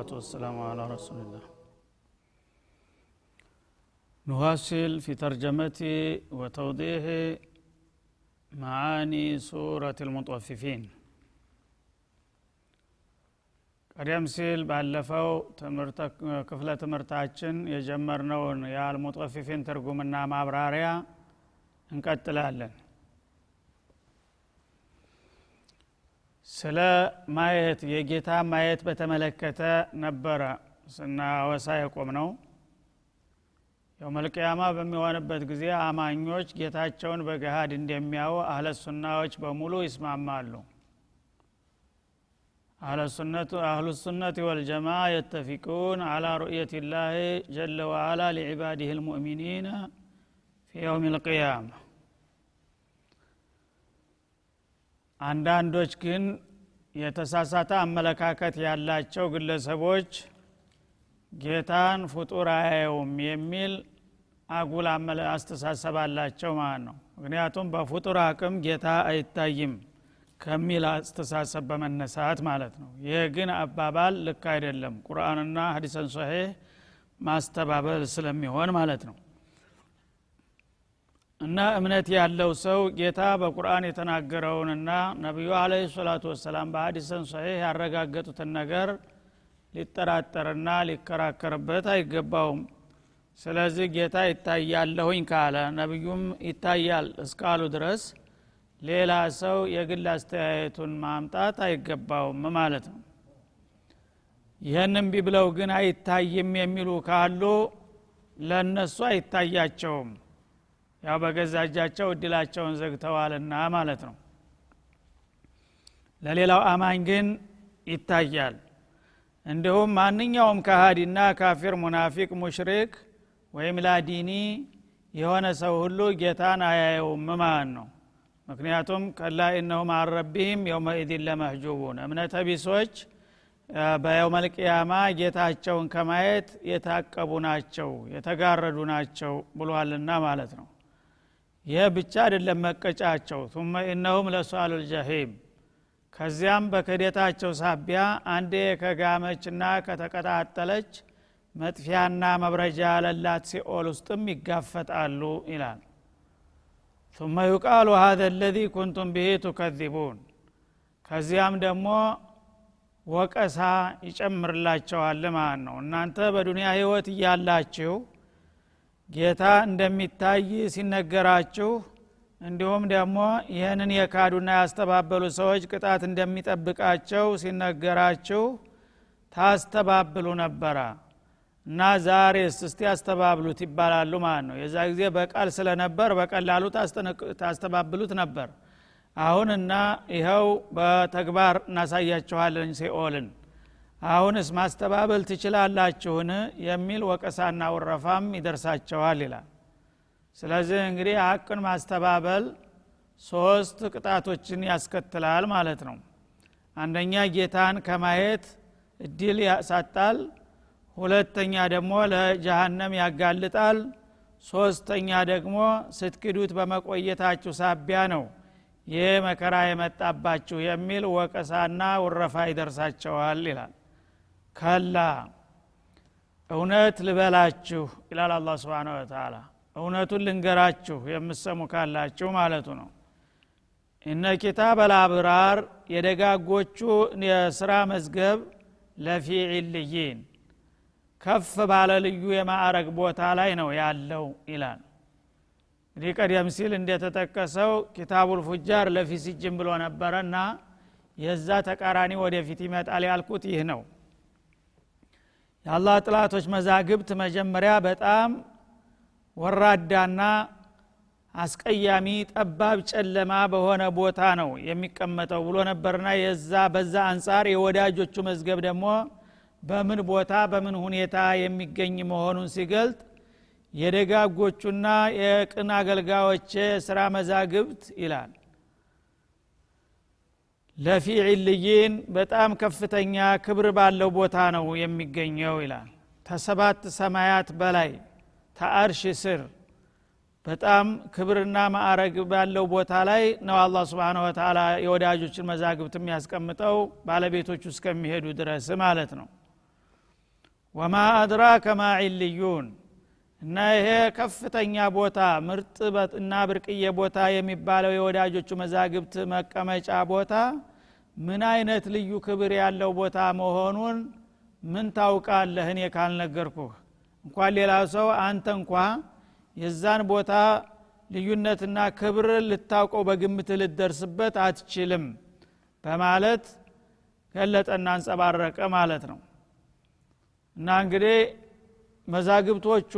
والصلاة والسلام على رسول الله نواصل في ترجمة وتوضيح معاني سورة المطففين ቀደም ሲል ባለፈው ክፍለ ትምህርታችን የጀመርነውን የአልሙጠፊፊን ትርጉምና ማብራሪያ እንቀጥላለን ስለ ማየት የጌታ ማየት በተመለከተ ነበረ ስናወሳ የቆም ነው የውመልቅያማ በሚሆንበት ጊዜ አማኞች ጌታቸውን በገሃድ እንደሚያዩ አህለ ሱናዎች በሙሉ ይስማማሉ። አህሉ ሱነት ወልጀማ የተፊቁን አላ ሩእየት ላህ ጀለ ወአላ ሊዕባድህ ልሙእሚኒን ፊ የውም ልቅያማ አንዳንዶች ግን የተሳሳተ አመለካከት ያላቸው ግለሰቦች ጌታን ፍጡር አያየውም የሚል አጉል አስተሳሰብ አላቸው ማለት ነው። ምክንያቱም በፍጡር አቅም ጌታ አይታይም ከሚል አስተሳሰብ በመነሳት ማለት ነው። ይህ ግን አባባል ልክ አይደለም። ቁርአንና ሀዲሰን ሶሄህ ማስተባበል ስለሚሆን ማለት ነው እና እምነት ያለው ሰው ጌታ በቁርአን የተናገረውንና ነቢዩ አለ ሰላቱ ወሰላም በሀዲሰን ሶሒህ ያረጋገጡትን ነገር ሊጠራጠርና ሊከራከርበት አይገባውም። ስለዚህ ጌታ ይታያለሁኝ ካለ ነቢዩም ይታያል እስካሉ ድረስ ሌላ ሰው የግል አስተያየቱን ማምጣት አይገባውም ማለት ነው። ይህንም ቢብለው ግን አይታይም የሚሉ ካሉ ለእነሱ አይታያቸውም ያው በገዛ እጃቸው እድላቸውን ዘግተዋልና ማለት ነው። ለሌላው አማኝ ግን ይታያል። እንዲሁም ማንኛውም ካሃዲና ካፊር ሙናፊቅ ሙሽሪክ ወይም ላዲኒ የሆነ ሰው ሁሉ ጌታን አያየውም ማለት ነው። ምክንያቱም ከላ ኢነሁም አረቢህም የውመኢድን ለመህጁቡን እምነተ ቢሶች በየውመልቅያማ ጌታቸውን ከማየት የታቀቡ ናቸው የተጋረዱ ናቸው ብሏልና ማለት ነው ይህ ብቻ አይደለም መቀጫቸው ቱመ ኢነሁም ለሷሉ ልጀሂም ከዚያም በክደታቸው ሳቢያ አንዴ ከጋመችና ከተቀጣጠለች መጥፊያና መብረጃ ለላት ሲኦል ውስጥም ይጋፈጣሉ ይላል ثم يقال هذا الذي كنتم به تكذبون ከዚያም ደግሞ ወቀሳ ይጨምርላቸዋል ማለት ነው እናንተ በዱንያ ህይወት እያላችሁ ጌታ እንደሚታይ ሲነገራችሁ እንዲሁም ደግሞ ይህንን የካዱና ያስተባበሉ ሰዎች ቅጣት እንደሚጠብቃቸው ሲነገራችሁ ታስተባብሉ ነበረ። እና ዛሬስ እስቲ ያስተባብሉት ይባላሉ ማለት ነው። የዛ ጊዜ በቃል ስለነበር በቀላሉ ታስተባብሉት ነበር። አሁንና ይኸው በተግባር እናሳያችኋለን ሲኦልን አሁንስ ማስተባበል ትችላላችሁን? የሚል ወቀሳና ውረፋም ይደርሳቸዋል ይላል። ስለዚህ እንግዲህ ሀቅን ማስተባበል ሶስት ቅጣቶችን ያስከትላል ማለት ነው። አንደኛ ጌታን ከማየት እድል ያሳጣል። ሁለተኛ ደግሞ ለጀሃነም ያጋልጣል። ሶስተኛ ደግሞ ስትክዱት በመቆየታችሁ ሳቢያ ነው። ይህ መከራ የመጣባችሁ የሚል ወቀሳና ውረፋ ይደርሳቸዋል ይላል ከላ እውነት ልበላችሁ ይላል አላ ስብን ወተላ እውነቱን ልንገራችሁ የምሰሙ ካላችሁ ማለቱ ነው። እነ ኪታብ አልአብራር የደጋጎቹ የስራ መዝገብ ለፊ ዒልይን ከፍ ባለ ልዩ የማዕረግ ቦታ ላይ ነው ያለው ይላል። እንግዲህ ቀደም ሲል እንደተጠቀሰው ኪታቡል ፉጃር ለፊ ሲጅን ብሎ ነበረና የዛ ተቃራኒ ወደፊት ይመጣል ያልኩት ይህ ነው የአላህ ጥላቶች መዛግብት መጀመሪያ በጣም ወራዳና አስቀያሚ ጠባብ ጨለማ በሆነ ቦታ ነው የሚቀመጠው ብሎ ነበርና የዛ በዛ አንጻር የወዳጆቹ መዝገብ ደግሞ በምን ቦታ በምን ሁኔታ የሚገኝ መሆኑን ሲገልጥ የደጋጎቹና የቅን አገልጋዮች ስራ መዛግብት ይላል ለፊ ዒልይን በጣም ከፍተኛ ክብር ባለው ቦታ ነው የሚገኘው ይላል። ተሰባት ሰማያት በላይ ተአርሽ ስር በጣም ክብርና ማዕረግ ባለው ቦታ ላይ ነው አላ ስብን ወተላ የወዳጆችን መዛግብት የሚያስቀምጠው ባለቤቶቹ እስከሚሄዱ ድረስ ማለት ነው። ወማ አድራከ ማ ዒልዩን እና ይሄ ከፍተኛ ቦታ ምርጥ እና ብርቅዬ ቦታ የሚባለው የወዳጆቹ መዛግብት መቀመጫ ቦታ ምን አይነት ልዩ ክብር ያለው ቦታ መሆኑን ምን ታውቃለህ? እኔ ካልነገርኩህ። እንኳን ሌላ ሰው አንተ እንኳ የዛን ቦታ ልዩነትና ክብር ልታውቀው በግምት ልደርስበት አትችልም በማለት ገለጠና አንጸባረቀ ማለት ነው። እና እንግዲህ መዛግብቶቹ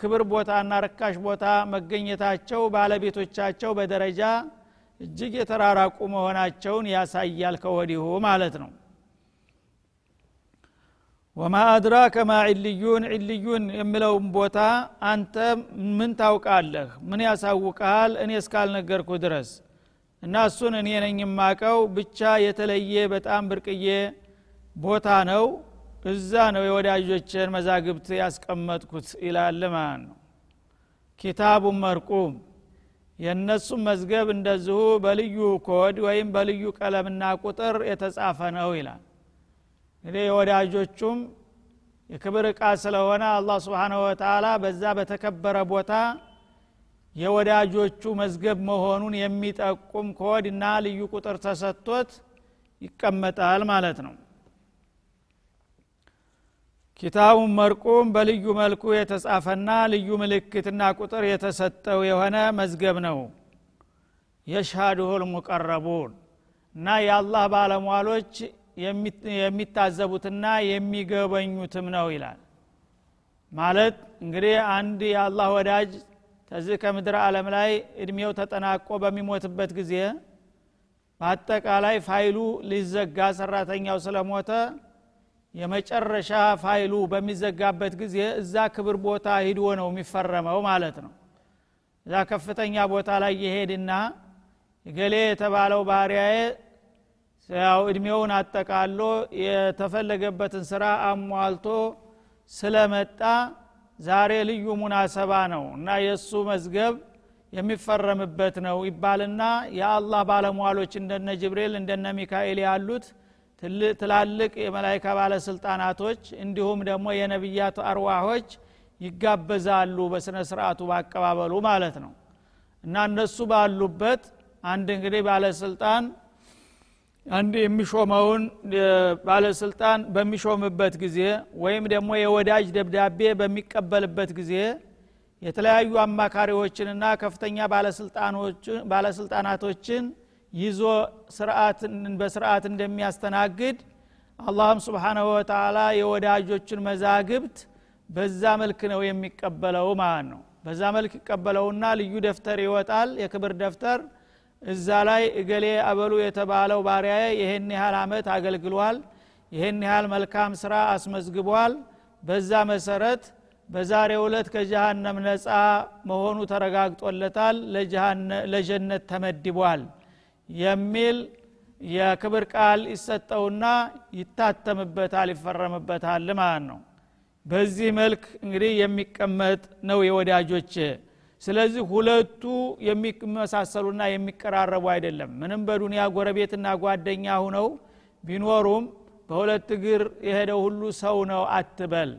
ክብር ቦታና ረካሽ ቦታ መገኘታቸው ባለቤቶቻቸው በደረጃ እጅግ የተራራቁ መሆናቸውን ያሳያል ከወዲሁ ማለት ነው። ወማ አድራከ ማ ዒልዩን? ዒልዩን የሚለውን ቦታ አንተ ምን ታውቃለህ? ምን ያሳውቀሃል እኔ እስካልነገርኩ ድረስ። እና እሱን እኔ ነኝ የማቀው ብቻ የተለየ በጣም ብርቅዬ ቦታ ነው። እዛ ነው የወዳጆችን መዛግብት ያስቀመጥኩት ይላል ማለት ነው። ኪታቡን መርቁም የእነሱም መዝገብ እንደዚሁ በልዩ ኮድ ወይም በልዩ ቀለምና ቁጥር የተጻፈ ነው ይላል። እንግዲህ የወዳጆቹም የክብር እቃ ስለሆነ አላህ ስብሓንሁ ወተላ በዛ በተከበረ ቦታ የወዳጆቹ መዝገብ መሆኑን የሚጠቁም ኮድና ልዩ ቁጥር ተሰጥቶት ይቀመጣል ማለት ነው ኪታቡን መርቁም በልዩ መልኩ የተጻፈና ልዩ ምልክትና ቁጥር የተሰጠው የሆነ መዝገብ ነው። የሽሃድሁ ልሙቀረቡን እና የአላህ ባለሟሎች የሚታዘቡትና የሚገበኙትም ነው ይላል። ማለት እንግዲህ አንድ የአላህ ወዳጅ ከዚህ ከምድር ዓለም ላይ እድሜው ተጠናቆ በሚሞትበት ጊዜ በአጠቃላይ ፋይሉ ሊዘጋ ሰራተኛው ስለሞተ የመጨረሻ ፋይሉ በሚዘጋበት ጊዜ እዛ ክብር ቦታ ሂዶ ነው የሚፈረመው ማለት ነው። እዛ ከፍተኛ ቦታ ላይ የሄድና ገሌ የተባለው ባህርያዬ ያው እድሜውን አጠቃሎ የተፈለገበትን ስራ አሟልቶ ስለመጣ ዛሬ ልዩ ሙናሰባ ነው እና የእሱ መዝገብ የሚፈረምበት ነው ይባልና የአላህ ባለሟሎች እንደነ ጅብሪል እንደነ ሚካኤል ያሉት ትላልቅ የመላይካ ባለስልጣናቶች እንዲሁም ደግሞ የነቢያት አርዋሆች ይጋበዛሉ በስነ ስርአቱ ባቀባበሉ ማለት ነው። እና እነሱ ባሉበት አንድ እንግዲህ ባለስልጣን አንድ የሚሾመውን ባለስልጣን በሚሾምበት ጊዜ ወይም ደግሞ የወዳጅ ደብዳቤ በሚቀበልበት ጊዜ የተለያዩ አማካሪዎችንና ከፍተኛ ባለስልጣናቶችን ይዞ በስርዓት እንደሚያስተናግድ አላህም ስብሓናሁ ወተላ የወዳጆችን መዛግብት በዛ መልክ ነው የሚቀበለው ማለት ነው። በዛ መልክ ይቀበለውና ልዩ ደፍተር ይወጣል የክብር ደፍተር እዛ ላይ እገሌ አበሉ የተባለው ባሪያዬ ይህን ያህል አመት አገልግሏል ይህን ያህል መልካም ስራ አስመዝግቧል። በዛ መሰረት በዛሬው ዕለት ከጀሃነም ነፃ መሆኑ ተረጋግጦለታል ለጀነት ተመድቧል የሚል የክብር ቃል ይሰጠውና ይታተምበታል ይፈረምበታል ማለት ነው። በዚህ መልክ እንግዲህ የሚቀመጥ ነው የወዳጆች። ስለዚህ ሁለቱ የሚመሳሰሉና የሚቀራረቡ አይደለም። ምንም በዱንያ ጎረቤትና ጓደኛ ሁነው ቢኖሩም በሁለት እግር የሄደው ሁሉ ሰው ነው አትበል።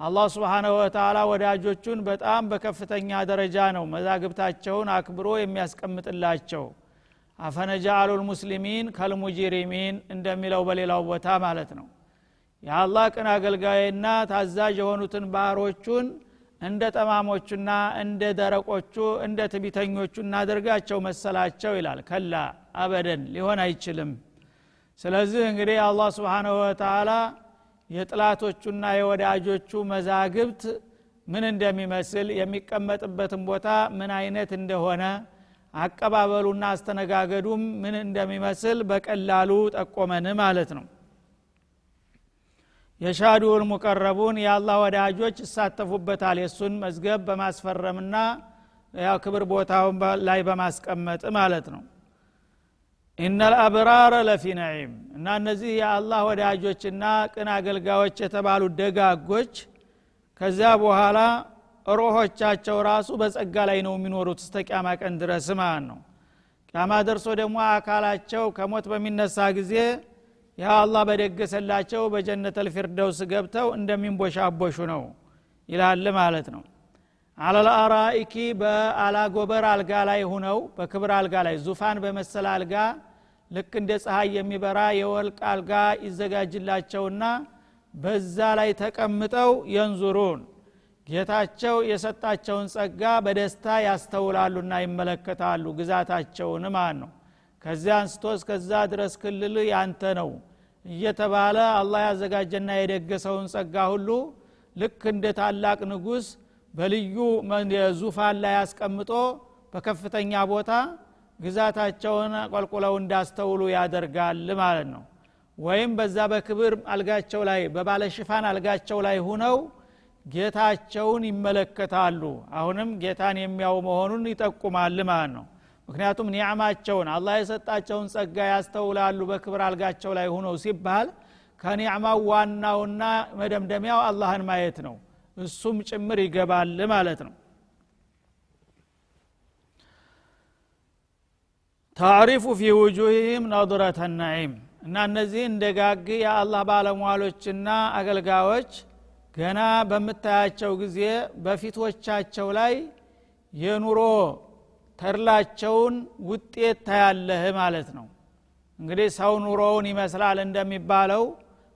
አላህ ስብሓናሁ ወተላ ወዳጆቹን በጣም በከፍተኛ ደረጃ ነው መዛግብታቸውን አክብሮ የሚያስቀምጥላቸው አፈነጃአሉ ልሙስሊሚን ከልሙጅሪሚን እንደሚለው በሌላው ቦታ ማለት ነው። የአላህ ቅን አገልጋይና ታዛዥ የሆኑትን ባህሮቹን እንደ ጠማሞቹና እንደ ደረቆቹ እንደ ትቢተኞቹ እናደርጋቸው መሰላቸው ይላል። ከላ አበደን ሊሆን አይችልም። ስለዚህ እንግዲህ አላህ ስብሓንሁ ወተላ የጥላቶቹና የወዳጆቹ መዛግብት ምን እንደሚመስል የሚቀመጥበትን ቦታ ምን አይነት እንደሆነ አቀባበሉና አስተነጋገዱም ምን እንደሚመስል በቀላሉ ጠቆመን ማለት ነው። የሻዱል ሙቀረቡን የአላህ ወዳጆች ይሳተፉበታል። የእሱን መዝገብ በማስፈረምና ያው ክብር ቦታውን ላይ በማስቀመጥ ማለት ነው። ኢነል አብራረ ለፊ ነዒም እና እነዚህ የአላህ ወዳጆችና ቅን አገልጋዮች የተባሉ ደጋጎች ከዚያ በኋላ ሮሆቻቸው ራሱ በጸጋ ላይ ነው የሚኖሩት። እስተ ቅያማ ቀን ድረስ ማለት ነው። ቅያማ ደርሶ ደግሞ አካላቸው ከሞት በሚነሳ ጊዜ ያ አላህ በደገሰላቸው በጀነት ልፊርደውስ ገብተው እንደሚንቦሻቦሹ ነው ይላል ማለት ነው። አለልአራኢኪ በአላጎበር አልጋ ላይ ሁነው በክብር አልጋ ላይ ዙፋን በመሰለ አልጋ ልክ እንደ ፀሐይ የሚበራ የወልቅ አልጋ ይዘጋጅላቸውና በዛ ላይ ተቀምጠው የንዙሩን ጌታቸው የሰጣቸውን ጸጋ በደስታ ያስተውላሉና ይመለከታሉ። ግዛታቸውን ማለት ነው? ከዚያ አንስቶ እስከዛ ድረስ ክልል ያንተ ነው እየተባለ አላህ ያዘጋጀና የደገሰውን ጸጋ ሁሉ ልክ እንደ ታላቅ ንጉስ በልዩ ዙፋን ላይ አስቀምጦ በከፍተኛ ቦታ ግዛታቸውን ቆልቁለው እንዳስተውሉ ያደርጋል ማለት ነው። ወይም በዛ በክብር አልጋቸው ላይ በባለሽፋን አልጋቸው ላይ ሁነው ጌታቸውን ይመለከታሉ። አሁንም ጌታን የሚያው መሆኑን ይጠቁማል ማለት ነው። ምክንያቱም ኒዕማቸውን አላህ የሰጣቸውን ጸጋ ያስተውላሉ በክብር አልጋቸው ላይ ሁነው ሲባል ከኒዕማው ዋናውና መደምደሚያው አላህን ማየት ነው። እሱም ጭምር ይገባል ማለት ነው። ታሪፉ ፊ ውጁህም ነድረተ ናዒም እና እነዚህ እንደጋግ የአላህ ባለሟሎችና አገልጋዮች ገና በምታያቸው ጊዜ በፊቶቻቸው ላይ የኑሮ ተድላቸውን ውጤት ታያለህ ማለት ነው። እንግዲህ ሰው ኑሮውን ይመስላል እንደሚባለው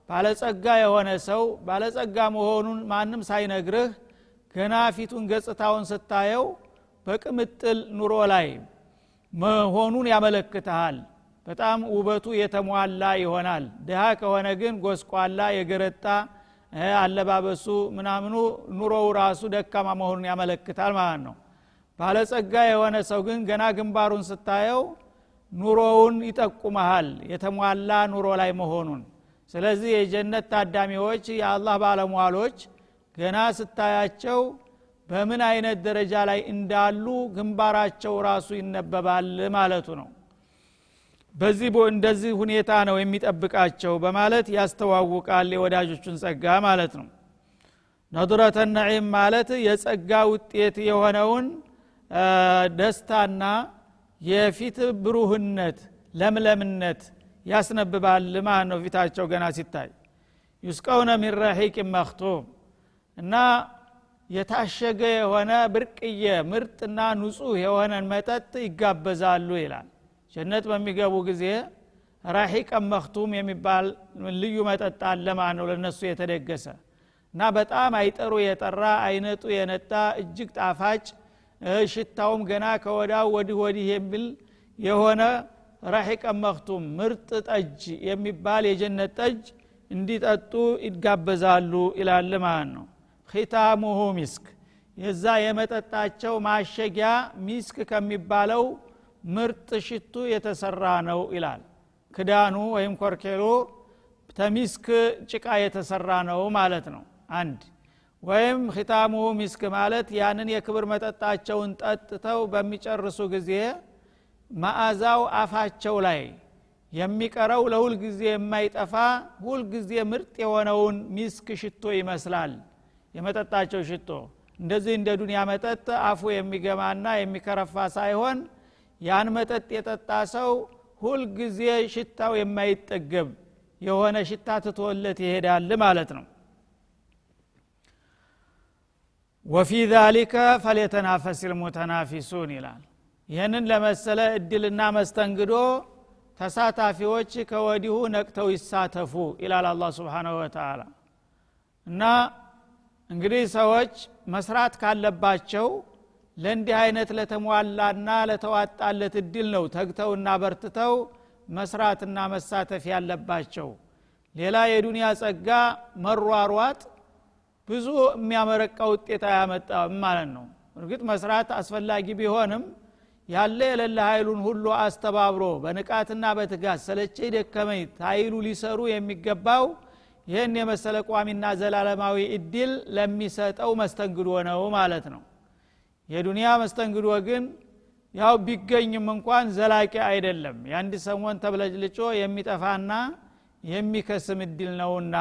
ባለጸጋ የሆነ ሰው ባለጸጋ መሆኑን ማንም ሳይነግርህ ገና ፊቱን ገጽታውን ስታየው በቅምጥል ኑሮ ላይ መሆኑን ያመለክትሃል። በጣም ውበቱ የተሟላ ይሆናል። ድሃ ከሆነ ግን ጎስቋላ የገረጣ አለባበሱ ምናምኑ ኑሮው ራሱ ደካማ መሆኑን ያመለክታል ማለት ነው። ባለጸጋ የሆነ ሰው ግን ገና ግንባሩን ስታየው ኑሮውን ይጠቁመሃል የተሟላ ኑሮ ላይ መሆኑን። ስለዚህ የጀነት ታዳሚዎች የአላህ ባለሟሎች ገና ስታያቸው በምን አይነት ደረጃ ላይ እንዳሉ ግንባራቸው ራሱ ይነበባል ማለቱ ነው በዚህ እንደዚህ ሁኔታ ነው የሚጠብቃቸው በማለት ያስተዋውቃል የወዳጆቹን ጸጋ ማለት ነው። ነዱረተ ነዒም ማለት የጸጋ ውጤት የሆነውን ደስታና የፊት ብሩህነት ለምለምነት ያስነብባል ማለት ነው ፊታቸው ገና ሲታይ። ዩስቀውነ ሚን ረሒቅ መክቱም እና የታሸገ የሆነ ብርቅየ ምርጥና ንጹህ የሆነን መጠጥ ይጋበዛሉ ይላል ጀነት በሚገቡ ጊዜ ራሒቀን መክቱም የሚባል ልዩ መጠጥ አለ ማለት ነው ለነሱ የተደገሰ እና በጣም አይጠሩ የጠራ አይነቱ የነጣ እጅግ ጣፋጭ ሽታውም ገና ከወዳው ወዲህ ወዲህ የሚል የሆነ رحيق مختوم ምርጥ ጠጅ የሚባል የጀነት ጠጅ እንዲጠጡ ይጋበዛሉ ይላል ማለት ነው ختامه مسك የዛ የመጠጣቸው ማሸጊያ ሚስክ ከሚባለው ምርጥ ሽቱ የተሰራ ነው ይላል። ክዳኑ ወይም ኮርኬሎ ተሚስክ ጭቃ የተሰራ ነው ማለት ነው። አንድ ወይም ختامه مسك ማለት ያንን የክብር መጠጣቸውን ጠጥተው በሚጨርሱ ጊዜ ማዕዛው አፋቸው ላይ የሚቀረው ለሁል ጊዜ የማይጠፋ ሁል ጊዜ ምርጥ የሆነውን ሚስክ ሽቶ ይመስላል። የመጠጣቸው ሽቶ እንደዚህ እንደ ዱንያ መጠጥ አፉ የሚገማና የሚከረፋ ሳይሆን ያን መጠጥ የጠጣ ሰው ሁልጊዜ ሽታው የማይጠገብ የሆነ ሽታ ትቶለት ይሄዳል ማለት ነው። ወፊ ዛሊከ ፈልየተናፈስ ልሙተናፊሱን ይላል። ይህንን ለመሰለ እድልና መስተንግዶ ተሳታፊዎች ከወዲሁ ነቅተው ይሳተፉ ይላል አላ ስብሓናሁ ወተላ እና እንግዲህ ሰዎች መስራት ካለባቸው ለእንዲህ አይነት ለተሟላና ለተዋጣለት እድል ነው ተግተውና በርትተው መስራትና መሳተፍ ያለባቸው። ሌላ የዱንያ ጸጋ መሯሯጥ ብዙ የሚያመረቃ ውጤት አያመጣም ማለት ነው። እርግጥ መስራት አስፈላጊ ቢሆንም ያለ የሌለ ኃይሉን ሁሉ አስተባብሮ በንቃትና በትጋት ሰለቼ ደከመኝ ኃይሉ ሊሰሩ የሚገባው ይህን የመሰለ ቋሚና ዘላለማዊ እድል ለሚሰጠው መስተንግዶ ነው ማለት ነው የዱንያ መስተንግዶ ግን ያው ቢገኝም እንኳን ዘላቂ አይደለም። የአንድ ሰሞን ተብለጭልጮ የሚጠፋና የሚከስም እድል ነውና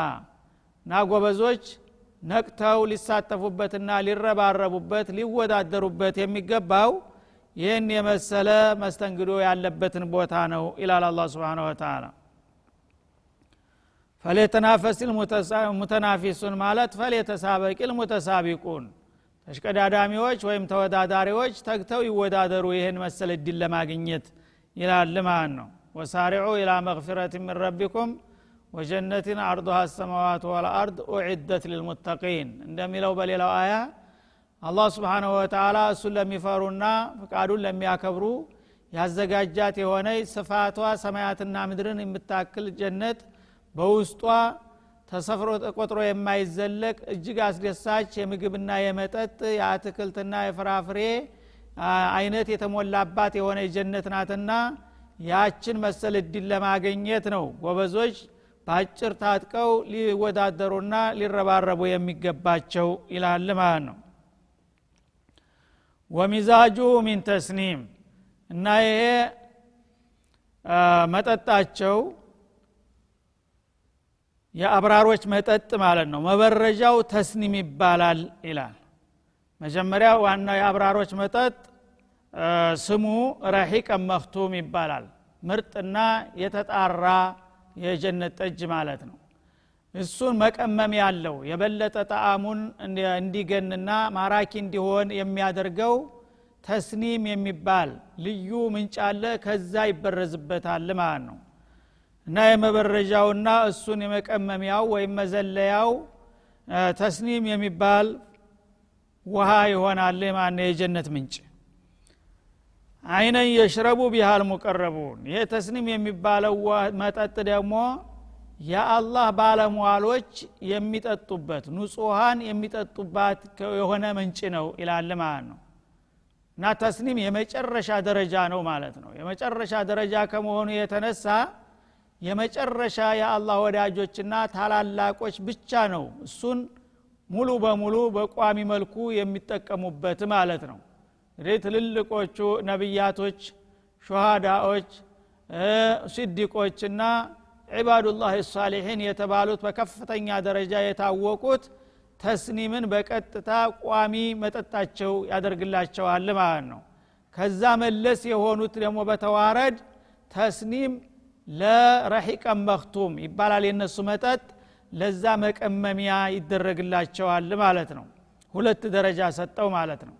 እና ጎበዞች ነቅተው ሊሳተፉበትና ሊረባረቡበት ሊወዳደሩበት የሚገባው ይህን የመሰለ መስተንግዶ ያለበትን ቦታ ነው ይላል አላ ስብን ወተላ ፈሌተናፈሲል ሙተናፊሱን ማለት ፈሌተሳበቂል ሙተሳቢቁን ተሽቀዳዳሚዎች ወይም ተወዳዳሪዎች ተግተው ይወዳደሩ ይህን መሰል እድል ለማግኘት ይላል ማለት ነው። ወሳሪዑ ኢላ መግፊረት ምን ረቢኩም ወጀነትን አርضሃ አሰማዋት ወልአርድ ኡዒደት ልልሙተቂን እንደሚለው በሌላው አያ አላህ ስብሓንሁ ወተላ እሱን ለሚፈሩና ፍቃዱን ለሚያከብሩ ያዘጋጃት የሆነ ስፋቷ ሰማያትና ምድርን የምታክል ጀነት በውስጧ ተሰፍሮ ተቆጥሮ የማይዘለቅ እጅግ አስደሳች የምግብና የመጠጥ የአትክልትና የፍራፍሬ አይነት የተሞላባት የሆነ ጀነት ናትና ያችን መሰል እድል ለማገኘት ነው ጎበዞች በአጭር ታጥቀው ሊወዳደሩና ሊረባረቡ የሚገባቸው ይላል ማለት ነው። ወሚዛጁ ሚን ተስኒም እና ይሄ መጠጣቸው የአብራሮች መጠጥ ማለት ነው። መበረጃው ተስኒም ይባላል ይላል። መጀመሪያ ዋናው የአብራሮች መጠጥ ስሙ ረሒቀ መክቱም ይባላል። ምርጥና የተጣራ የጀነት ጠጅ ማለት ነው። እሱን መቀመም ያለው የበለጠ ጣዕሙን እንዲገንና ማራኪ እንዲሆን የሚያደርገው ተስኒም የሚባል ልዩ ምንጭ አለ። ከዛ ይበረዝበታል ማለት ነው እና የመበረጃውና እሱን የመቀመሚያው ወይም መዘለያው ተስኒም የሚባል ውሃ ይሆናል። ማነ የጀነት ምንጭ። አይነን የሽረቡ ቢሃል ሙቀረቡን። ይሄ ተስኒም የሚባለው መጠጥ ደግሞ የአላህ ባለሟሎች የሚጠጡበት ንጹሀን የሚጠጡባት የሆነ ምንጭ ነው ይላል ማለት ነው። እና ተስኒም የመጨረሻ ደረጃ ነው ማለት ነው። የመጨረሻ ደረጃ ከመሆኑ የተነሳ የመጨረሻ የአላህ ወዳጆችና ታላላቆች ብቻ ነው። እሱን ሙሉ በሙሉ በቋሚ መልኩ የሚጠቀሙበት ማለት ነው። እንግዲህ ትልልቆቹ ነቢያቶች ሹሃዳዎች ሲዲቆችና ዒባዱላህ ሳሊሒን የተባሉት በከፍተኛ ደረጃ የታወቁት ተስኒምን በቀጥታ ቋሚ መጠጣቸው ያደርግላቸዋል ማለት ነው። ከዛ መለስ የሆኑት ደግሞ በተዋረድ ተስኒም ለረሒቀን መክቱም ይባላል የነሱ መጠጥ። ለዛ መቀመሚያ ይደረግላቸዋል ማለት ነው። ሁለት ደረጃ ሰጠው ማለት ነው።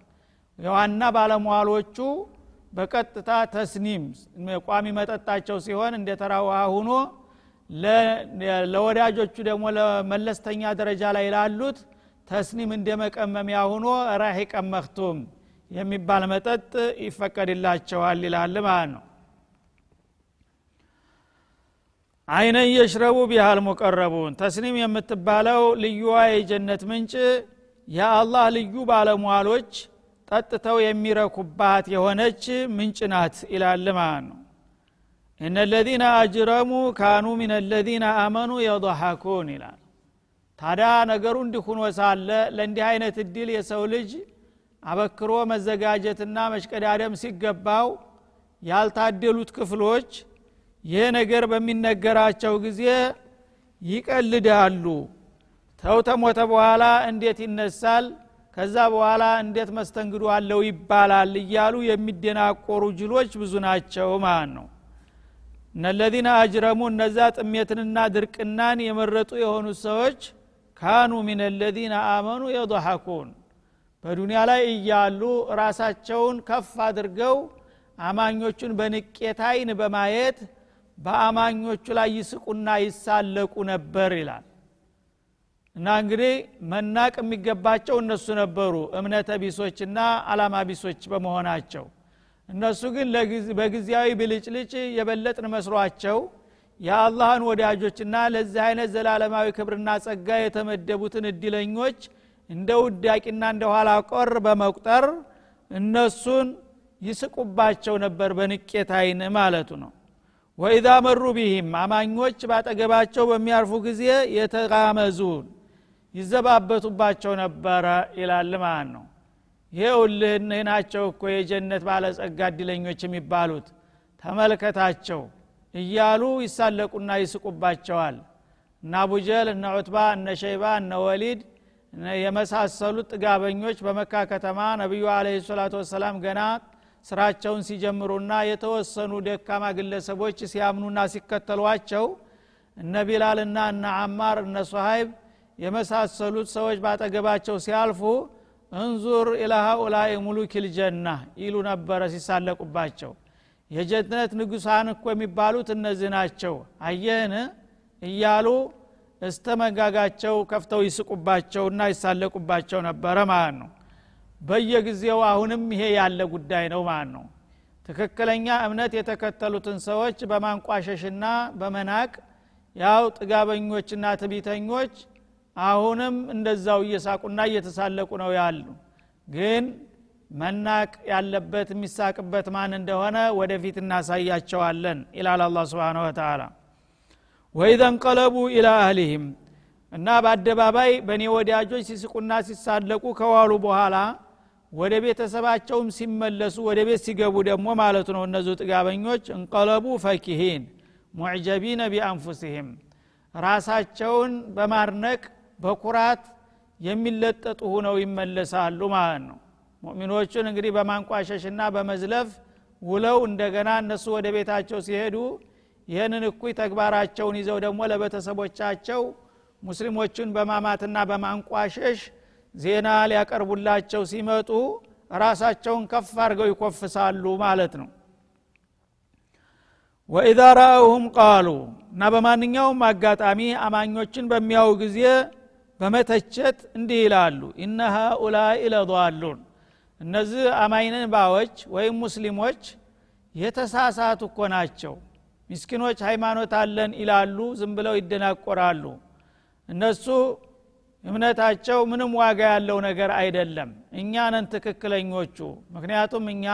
የዋና ባለሟሎቹ በቀጥታ ተስኒም ቋሚ መጠጣቸው ሲሆን እንደ ተራ ሁኖ ለወዳጆቹ ደግሞ ለመለስተኛ ደረጃ ላይ ላሉት ተስኒም እንደ መቀመሚያ ሁኖ ራሒቀን መክቱም የሚባል መጠጥ ይፈቀድላቸዋል ይላል ማለት ነው አይነን የሽረቡ ቢሃል ሙቀረቡን። ተስኒም የምትባለው ልዩዋ የጀነት ምንጭ የአላህ ልዩ ባለሟሎች ጠጥተው የሚረኩባት የሆነች ምንጭ ናት ይላል ነው? እነ ለዚነ አጅረሙ ካኑ ምን ለዚነ አመኑ የضሐኩን ይላል። ታዲያ ነገሩ እንዲሁኖ ሳለ ለእንዲህ አይነት እድል የሰው ልጅ አበክሮ መዘጋጀትና መሽቀዳደም ሲገባው ያልታደሉት ክፍሎች ይህ ነገር በሚነገራቸው ጊዜ ይቀልዳሉ። ተው ተሞተ በኋላ እንዴት ይነሳል? ከዛ በኋላ እንዴት መስተንግዶ አለው ይባላል እያሉ የሚደናቆሩ ጅሎች ብዙ ናቸው ማለት ነው። እነለዚነ አጅረሙ እነዛ ጥሜትንና ድርቅናን የመረጡ የሆኑት ሰዎች ካኑ ሚን ለዚነ አመኑ የضሐኩን በዱንያ ላይ እያሉ ራሳቸውን ከፍ አድርገው አማኞቹን በንቄት አይን በማየት በአማኞቹ ላይ ይስቁና ይሳለቁ ነበር ይላል። እና እንግዲህ መናቅ የሚገባቸው እነሱ ነበሩ እምነተ ቢሶችና አላማ ቢሶች በመሆናቸው። እነሱ ግን በጊዜያዊ ብልጭልጭ የበለጥን መስሏቸው የአላህን ወዳጆችና ለዚህ አይነት ዘላለማዊ ክብርና ጸጋ የተመደቡትን እድለኞች እንደ ውዳቂና እንደ ኋላ ቆር በመቁጠር እነሱን ይስቁባቸው ነበር በንቄት አይን ማለቱ ነው ወኢዛ መሩ ቢህም አማኞች ባጠገባቸው በሚያርፉ ጊዜ የተጋመዙን ይዘባበቱባቸው ነበረ ይላል ማለት ነው። ይሄውልህ እነህ ናቸው እኮ የጀነት ባለጸጋ እድለኞች የሚባሉት። ተመልከታቸው እያሉ ይሳለቁና ይስቁባቸዋል። እነ አቡጀል እነ ዑትባ እነ ሸይባ እነ ወሊድ የመሳሰሉት ጥጋበኞች በመካ ከተማ ነቢዩ አለ ሰላቱ ወሰላም ገና ስራቸውን ሲጀምሩና የተወሰኑ ደካማ ግለሰቦች ሲያምኑና ሲከተሏቸው እነ ቢላልና እነ አማር እነ ሶሀይብ የመሳሰሉት ሰዎች ባጠገባቸው ሲያልፉ እንዙር ኢላ ሃኡላይ ሙሉክ ልጀና ይሉ ነበረ ሲሳለቁባቸው። የጀነት ንጉሳን እኮ የሚባሉት እነዚህ ናቸው። አየህን? እያሉ እስተ መንጋጋቸው ከፍተው ይስቁባቸውና ይሳለቁባቸው ነበረ ማለት ነው በየጊዜው አሁንም ይሄ ያለ ጉዳይ ነው ማለት ነው። ትክክለኛ እምነት የተከተሉትን ሰዎች በማንቋሸሽና በመናቅ ያው ጥጋበኞችና ትቢተኞች አሁንም እንደዛው እየሳቁና እየተሳለቁ ነው ያሉ። ግን መናቅ ያለበት የሚሳቅበት ማን እንደሆነ ወደፊት እናሳያቸዋለን ይላል አላ ስብን ወተላ ወኢዘ እንቀለቡ ኢላ አህሊህም እና በአደባባይ በእኔ ወዳጆች ሲስቁና ሲሳለቁ ከዋሉ በኋላ ወደ ቤተሰባቸውም ሲመለሱ ወደ ቤት ሲገቡ ደግሞ ማለቱ ነው እነዚሁ ጥጋበኞች እንቀለቡ ፈኪሂን ሙዕጀቢነ ቢአንፉሲህም ራሳቸውን በማድነቅ በኩራት የሚለጠጡ ሁነው ይመለሳሉ ማለት ነው። ሙእሚኖቹን እንግዲህ በማንቋሸሽና በመዝለፍ ውለው እንደገና እነሱ ወደ ቤታቸው ሲሄዱ ይህንን እኩይ ተግባራቸውን ይዘው ደግሞ ለቤተሰቦቻቸው ሙስሊሞቹን በማማትና በማንቋሸሽ ዜና ሊያቀርቡላቸው ሲመጡ ራሳቸውን ከፍ አድርገው ይኮፍሳሉ ማለት ነው። ወኢዛ ረአውሁም ቃሉ እና በማንኛውም አጋጣሚ አማኞችን በሚያው ጊዜ በመተቸት እንዲህ ይላሉ። ኢነ ሃኡላይ ለضሉን እነዚህ አማኝነን ባዎች ወይም ሙስሊሞች የተሳሳቱ እኮ ናቸው። ምስኪኖች ሃይማኖት አለን ይላሉ ዝም ብለው ይደናቆራሉ። እነሱ እምነታቸው ምንም ዋጋ ያለው ነገር አይደለም። እኛ ነን ትክክለኞቹ። ምክንያቱም እኛ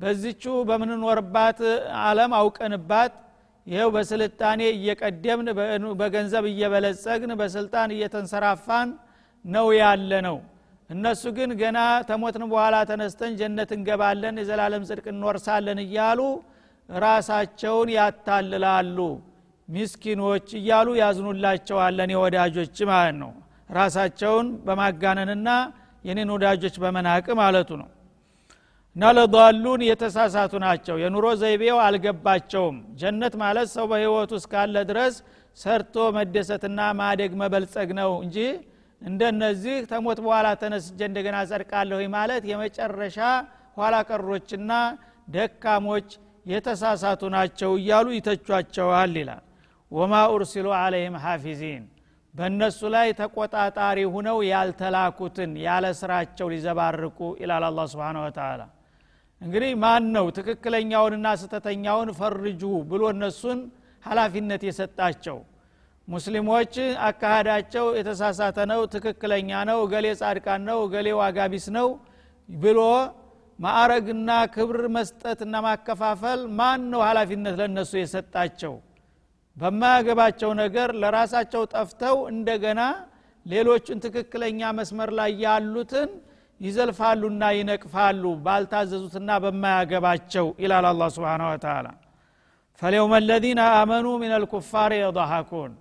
በዚቹ በምንኖርባት አለም አውቀንባት ይኸው በስልጣኔ እየቀደምን በገንዘብ እየበለጸግን በስልጣን እየተንሰራፋን ነው ያለ ነው እነሱ ግን ገና ተሞትን በኋላ ተነስተን ጀነት እንገባለን የዘላለም ጽድቅ እንወርሳለን እያሉ ራሳቸውን ያታልላሉ። ሚስኪኖች እያሉ ያዝኑላቸዋለን የወዳጆች ማለት ነው ራሳቸውን በማጋነንና የኔን ወዳጆች በመናቅ ማለቱ ነው። እና ለሏሉን የተሳሳቱ ናቸው። የኑሮ ዘይቤው አልገባቸውም። ጀነት ማለት ሰው በህይወቱ እስካለ ድረስ ሰርቶ መደሰትና ማደግ መበልጸግ ነው እንጂ እንደነዚህ ተሞት በኋላ ተነስጀ እንደገና ጸድቃለሁ ማለት የመጨረሻ ኋላ ቀሮችና ደካሞች የተሳሳቱ ናቸው እያሉ ይተቿቸዋል ይላል። ወማ ኡርሲሉ አለይህም ሐፊዚን በእነሱ ላይ ተቆጣጣሪ ሁነው ያልተላኩትን ያለ ስራቸው ሊዘባርቁ ይላል አላ ስብን ወተላ እንግዲህ ማን ነው ትክክለኛውንና ስተተኛውን ፈርጁ ብሎ እነሱን ሀላፊነት የሰጣቸው? ሙስሊሞች አካሃዳቸው የተሳሳተ ነው ትክክለኛ ነው እገሌ ጻድቃን ነው እገሌ ዋጋቢስ ነው ብሎ ማዕረግና ክብር መስጠትና ማከፋፈል ማን ነው ሀላፊነት ለነሱ የሰጣቸው በማያገባቸው ነገር ለራሳቸው ጠፍተው እንደገና ሌሎችን ትክክለኛ መስመር ላይ ያሉትን ይዘልፋሉና ይነቅፋሉ ባልታዘዙትና በማያገባቸው ይላል አላ ስብን ወተላ ፈሊውመ ለዚነ አመኑ ምን አልኩፋር የضሐኩን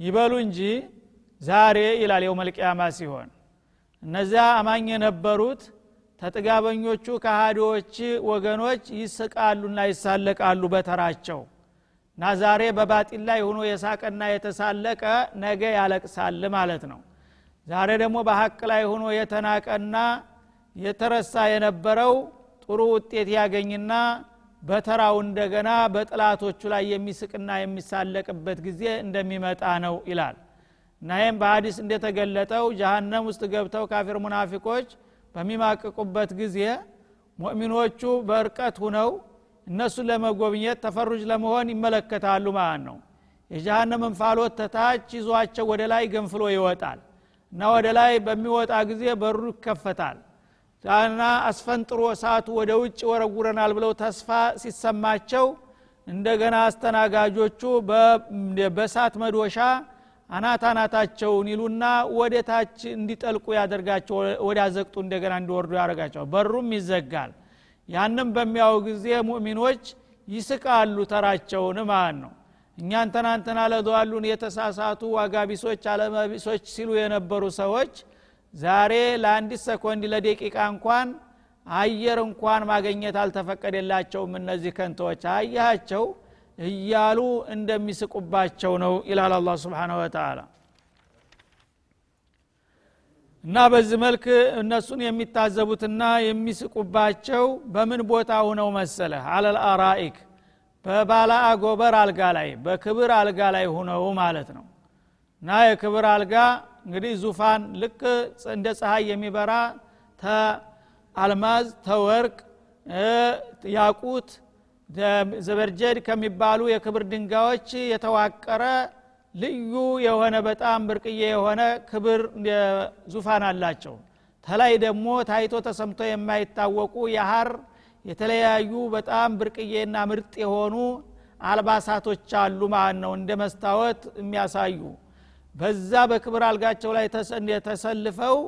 ይበሉ እንጂ ዛሬ ይላል የውመልቅያማ ሲሆን። እነዚያ አማኝ የነበሩት ተጥጋበኞቹ ከሃዲዎች ወገኖች ይስቃሉና ይሳለቃሉ በተራቸው እና ዛሬ በባጢል ላይ ሆኖ የሳቀና የተሳለቀ ነገ ያለቅሳል ማለት ነው። ዛሬ ደግሞ በሀቅ ላይ ሆኖ የተናቀና የተረሳ የነበረው ጥሩ ውጤት ያገኝና በተራው እንደገና በጥላቶቹ ላይ የሚስቅና የሚሳለቅበት ጊዜ እንደሚመጣ ነው ይላል። እና ይህም በሀዲስ እንደተገለጠው ጀሃነም ውስጥ ገብተው ካፊር ሙናፊቆች በሚማቅቁበት ጊዜ ሙእሚኖቹ በእርቀት ሁነው እነሱን ለመጎብኘት ተፈሩጅ ለመሆን ይመለከታሉ ማለት ነው። የጀሃነም እንፋሎት ተታች ይዟቸው ወደ ላይ ገንፍሎ ይወጣል እና ወደ ላይ በሚወጣ ጊዜ በሩ ይከፈታል እና አስፈንጥሮ እሳቱ ወደ ውጭ ወረጉረናል ብለው ተስፋ ሲሰማቸው እንደገና አስተናጋጆቹ በእሳት መዶሻ አናት አናታቸውን ይሉና ወደ ታች እንዲጠልቁ ያደርጋቸው ወደ አዘቅጡ እንደገና እንዲወርዱ ያደርጋቸው። በሩም ይዘጋል ያንም በሚያው ጊዜ ሙእሚኖች ይስቃሉ ተራቸውን ማለት ነው። እኛን ትናንትና ለዘዋሉን የተሳሳቱ ዋጋቢሶች አለመቢሶች ሲሉ የነበሩ ሰዎች ዛሬ ለአንዲት ሰኮንድ ለደቂቃ እንኳን አየር እንኳን ማገኘት አልተፈቀደላቸውም እነዚህ ከንቶች አያቸው እያሉ እንደሚስቁባቸው ነው ይላል አላ ስብን ወተላ እና በዚህ መልክ እነሱን የሚታዘቡትና የሚስቁባቸው በምን ቦታ ሁነው መሰለህ? አለል አራኢክ በባላ አጎበር አልጋ ላይ በክብር አልጋ ላይ ሁነው ማለት ነው። እና የክብር አልጋ እንግዲህ ዙፋን ልክ እንደ ፀሐይ የሚበራ ተአልማዝ ተወርቅ ያቁት ዘበርጀድ ከሚባሉ የክብር ድንጋዮች የተዋቀረ ልዩ የሆነ በጣም ብርቅዬ የሆነ ክብር ዙፋን አላቸው። ተላይ ደግሞ ታይቶ ተሰምቶ የማይታወቁ የሀር የተለያዩ በጣም ብርቅዬና ምርጥ የሆኑ አልባሳቶች አሉ ማለት ነው እንደ መስታወት የሚያሳዩ። በዛ በክብር አልጋቸው ላይ ተሰልፈው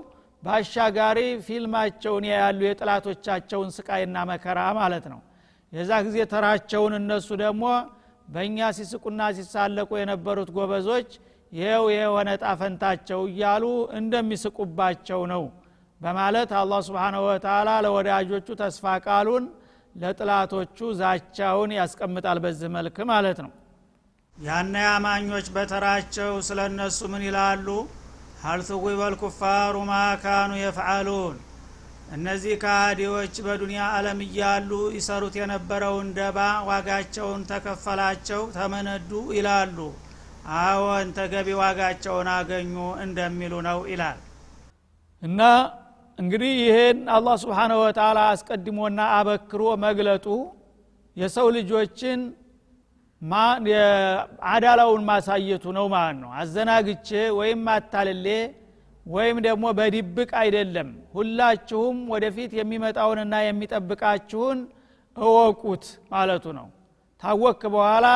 ባሻጋሪ ፊልማቸውን ያሉ የጥላቶቻቸውን ስቃይና መከራ ማለት ነው። የዛ ጊዜ ተራቸውን እነሱ ደግሞ በእኛ ሲስቁና ሲሳለቁ የነበሩት ጎበዞች ይኸው የሆነ ጣፈንታቸው እያሉ እንደሚስቁባቸው ነው በማለት አላህ ስብሓንሁ ወተላ ለወዳጆቹ ተስፋ ቃሉን ለጥላቶቹ ዛቻውን ያስቀምጣል በዚህ መልክ ማለት ነው። ያነ አማኞች በተራቸው ስለ እነሱ ምን ይላሉ? ሀል ቱጉበ ልኩፋሩ ማ ካኑ የፍዓሉን እነዚህ ካሃዲዎች በዱንያ አለም እያሉ ይሰሩት የነበረውን ደባ ዋጋቸውን ተከፈላቸው ተመነዱ ይላሉ። አዎን ተገቢ ዋጋቸውን አገኙ እንደሚሉ ነው ይላል። እና እንግዲህ ይሄን አላህ ስብሓንሁ ወተላ አስቀድሞና አበክሮ መግለጡ የሰው ልጆችን አዳላውን ማሳየቱ ነው ማለት ነው። አዘናግቼ ወይም አታልሌ ወይም ደግሞ በድብቅ አይደለም። ሁላችሁም ወደፊት የሚመጣውንና የሚጠብቃችሁን እወቁት ማለቱ ነው። ታወክ በኋላ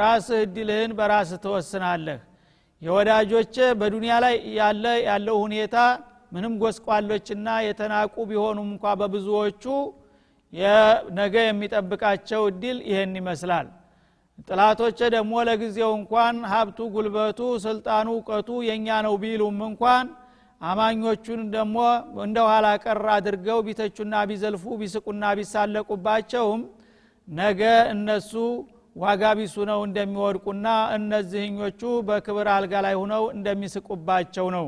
ራስህ እድልህን በራስህ ትወስናለህ። የወዳጆች በዱንያ ላይ ያለ ያለው ሁኔታ ምንም ጎስቋሎችና የተናቁ ቢሆኑም እንኳ በብዙዎቹ ነገ የሚጠብቃቸው እድል ይህን ይመስላል። ጥላቶች ደግሞ ለጊዜው እንኳን ሀብቱ ጉልበቱ ስልጣኑ እውቀቱ የእኛ ነው ቢሉም እንኳን አማኞቹን ደግሞ እንደ ኋላ ቀር አድርገው ቢተቹና ቢዘልፉ ቢስቁና ቢሳለቁባቸውም ነገ እነሱ ዋጋ ቢሱ ነው እንደሚወድቁና እነዚህኞቹ በክብር አልጋ ላይ ሁነው እንደሚስቁባቸው ነው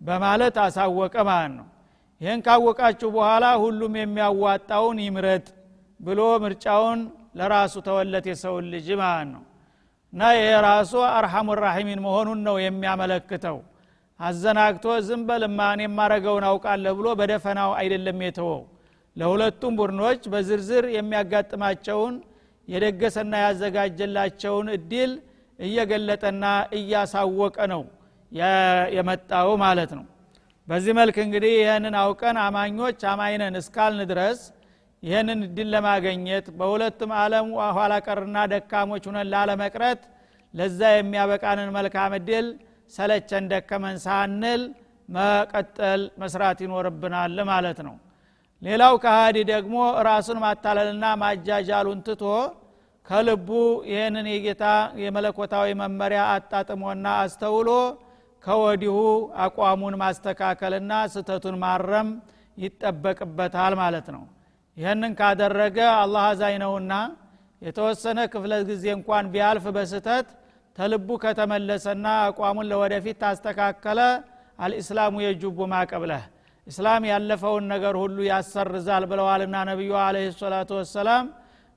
በማለት አሳወቀ ማለት ነው። ይህን ካወቃችሁ በኋላ ሁሉም የሚያዋጣውን ይምረጥ ብሎ ምርጫውን ለራሱ ተወለት የሰውን ልጅ ማለት ነው። እና ይሄ ራሱ አርሐሙ ራሒሚን መሆኑን ነው የሚያመለክተው አዘናግቶ ዝም በልማን የማረገውን አውቃለሁ ብሎ በደፈናው አይደለም የተወው። ለሁለቱም ቡድኖች በዝርዝር የሚያጋጥማቸውን የደገሰና ያዘጋጀላቸውን እድል እየገለጠና እያሳወቀ ነው የመጣው ማለት ነው። በዚህ መልክ እንግዲህ ይህንን አውቀን አማኞች አማይነን እስካልን ድረስ ይህንን እድል ለማገኘት በሁለቱም አለም ኋላ ቀርና ደካሞች ሁነን ላለመቅረት ለዛ የሚያበቃንን መልካም እድል ሰለቸን ደከመን ሳንል መቀጠል መስራት ይኖርብናል ማለት ነው። ሌላው ከሃዲ ደግሞ ራሱን ማታለልና ማጃጃሉን ትቶ ከልቡ ይህንን የጌታ የመለኮታዊ መመሪያ አጣጥሞና አስተውሎ ከወዲሁ አቋሙን ማስተካከልና ስተቱን ማረም ይጠበቅበታል ማለት ነው። ይህንን ካደረገ አላህ አዛኝ ነውና የተወሰነ ክፍለ ጊዜ እንኳን ቢያልፍ በስተት ተልቡ ከተመለሰና አቋሙን ለወደፊት ታስተካከለ አልእስላሙ የጁቡ ማቀብለህ እስላም ያለፈውን ነገር ሁሉ ያሰርዛል ብለዋልና ነቢዩ አለ ሰላቱ ወሰላም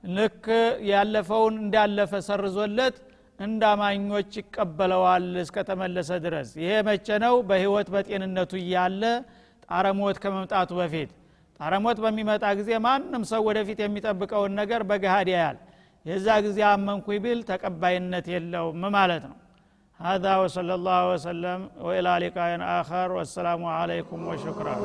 ልክ ያለፈውን እንዳለፈ ሰርዞለት እንዳማኞች ይቀበለዋል እስከተመለሰ ድረስ። ይሄ መቼ ነው? በህይወት በጤንነቱ እያለ ጣረሞት ከመምጣቱ በፊት። ጣረሞት በሚመጣ ጊዜ ማንም ሰው ወደፊት የሚጠብቀውን ነገር በገሃድ ያያል የዛ ጊዜ አመንኩ ቢል ተቀባይነት የለውም ማለት ነው هذا وصلى الله وسلم وإلى لقاء آخر والسلام عليكم وشكرا